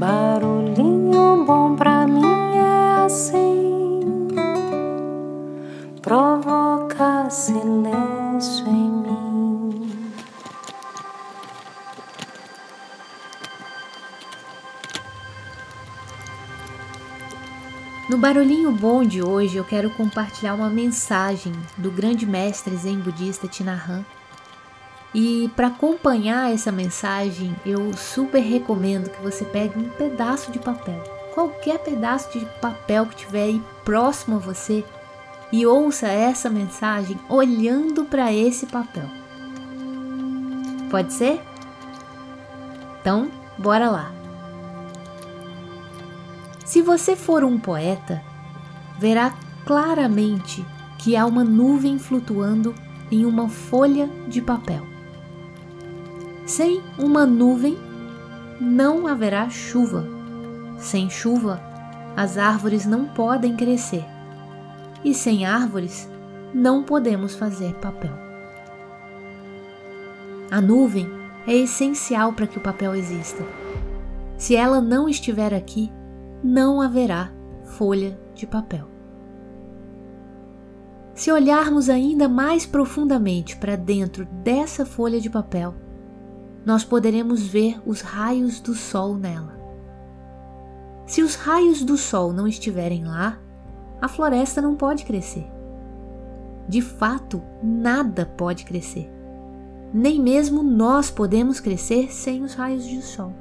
Barulhinho bom pra mim é assim, provoca silêncio em mim. No Barulhinho Bom de hoje eu quero compartilhar uma mensagem do grande mestre zen budista Tinahan e para acompanhar essa mensagem, eu super recomendo que você pegue um pedaço de papel, qualquer pedaço de papel que tiver aí próximo a você e ouça essa mensagem olhando para esse papel. Pode ser? Então, bora lá. Se você for um poeta, verá claramente que há uma nuvem flutuando em uma folha de papel. Sem uma nuvem, não haverá chuva. Sem chuva, as árvores não podem crescer. E sem árvores, não podemos fazer papel. A nuvem é essencial para que o papel exista. Se ela não estiver aqui, não haverá folha de papel. Se olharmos ainda mais profundamente para dentro dessa folha de papel, nós poderemos ver os raios do sol nela. Se os raios do sol não estiverem lá, a floresta não pode crescer. De fato, nada pode crescer. Nem mesmo nós podemos crescer sem os raios do sol.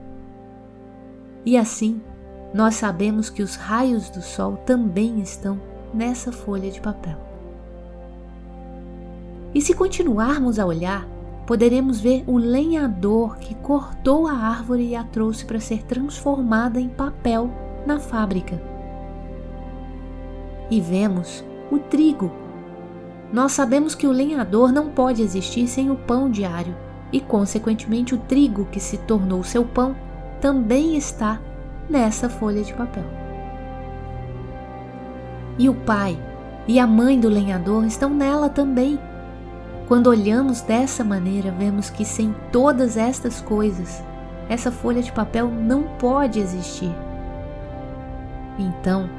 E assim, nós sabemos que os raios do sol também estão nessa folha de papel. E se continuarmos a olhar, poderemos ver o lenhador que cortou a árvore e a trouxe para ser transformada em papel na fábrica. E vemos o trigo. Nós sabemos que o lenhador não pode existir sem o pão diário, e, consequentemente, o trigo que se tornou seu pão também está nessa folha de papel. E o pai e a mãe do lenhador estão nela também quando olhamos dessa maneira, vemos que sem todas estas coisas, essa folha de papel não pode existir. Então,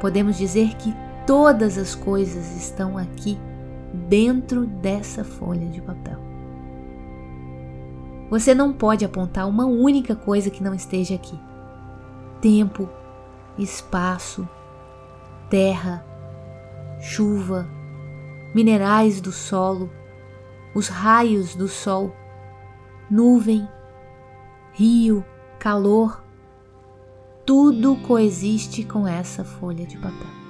podemos dizer que todas as coisas estão aqui dentro dessa folha de papel. Você não pode apontar uma única coisa que não esteja aqui: tempo, espaço, terra, chuva, minerais do solo os raios do sol, nuvem, rio, calor, tudo coexiste com essa folha de papel.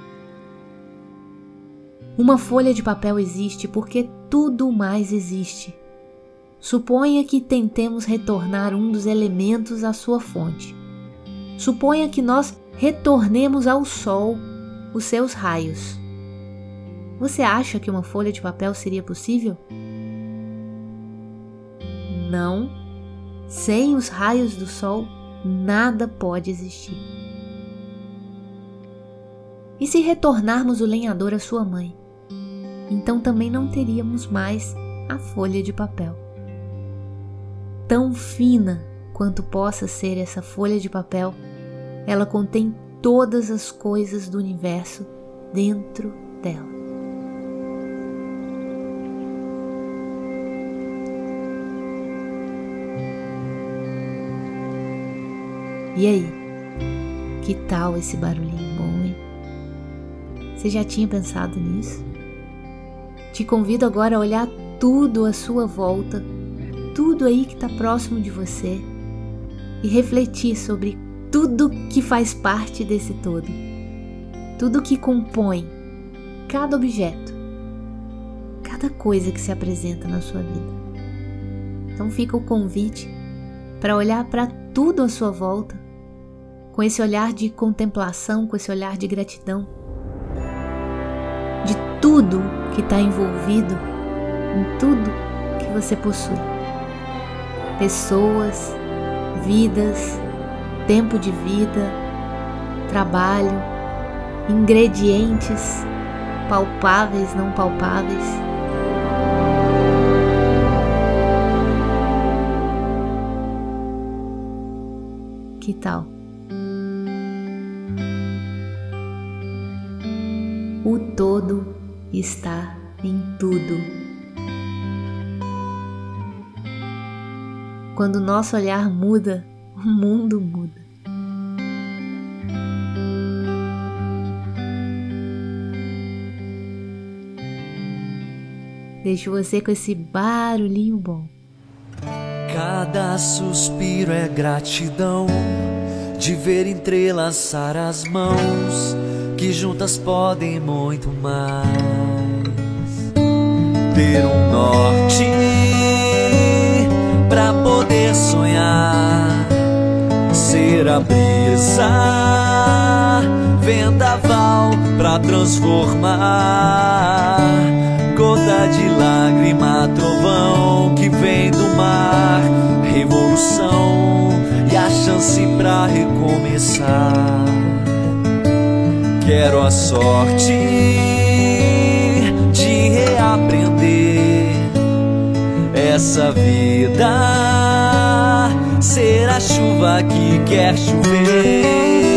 Uma folha de papel existe porque tudo mais existe. Suponha que tentemos retornar um dos elementos à sua fonte. Suponha que nós retornemos ao Sol os seus raios. Você acha que uma folha de papel seria possível? Não, sem os raios do sol, nada pode existir. E se retornarmos o lenhador à sua mãe? Então também não teríamos mais a folha de papel. Tão fina quanto possa ser essa folha de papel, ela contém todas as coisas do universo dentro dela. E aí? Que tal esse barulhinho bom, hein? Você já tinha pensado nisso? Te convido agora a olhar tudo à sua volta, tudo aí que está próximo de você e refletir sobre tudo que faz parte desse todo, tudo que compõe cada objeto, cada coisa que se apresenta na sua vida. Então fica o convite para olhar para tudo à sua volta com esse olhar de contemplação, com esse olhar de gratidão, de tudo que está envolvido em tudo que você possui: pessoas, vidas, tempo de vida, trabalho, ingredientes palpáveis, não palpáveis. Que tal? O todo está em tudo. Quando nosso olhar muda, o mundo muda. Deixo você com esse barulhinho bom. Cada suspiro é gratidão de ver entrelaçar as mãos que juntas podem muito mais. Ter um norte pra poder sonhar, ser a brisa, vendaval pra transformar gota de lágrima, trovão que vem do mar, revolução e a chance pra recomeçar. Quero a sorte de reaprender. Essa vida, ser a chuva que quer chover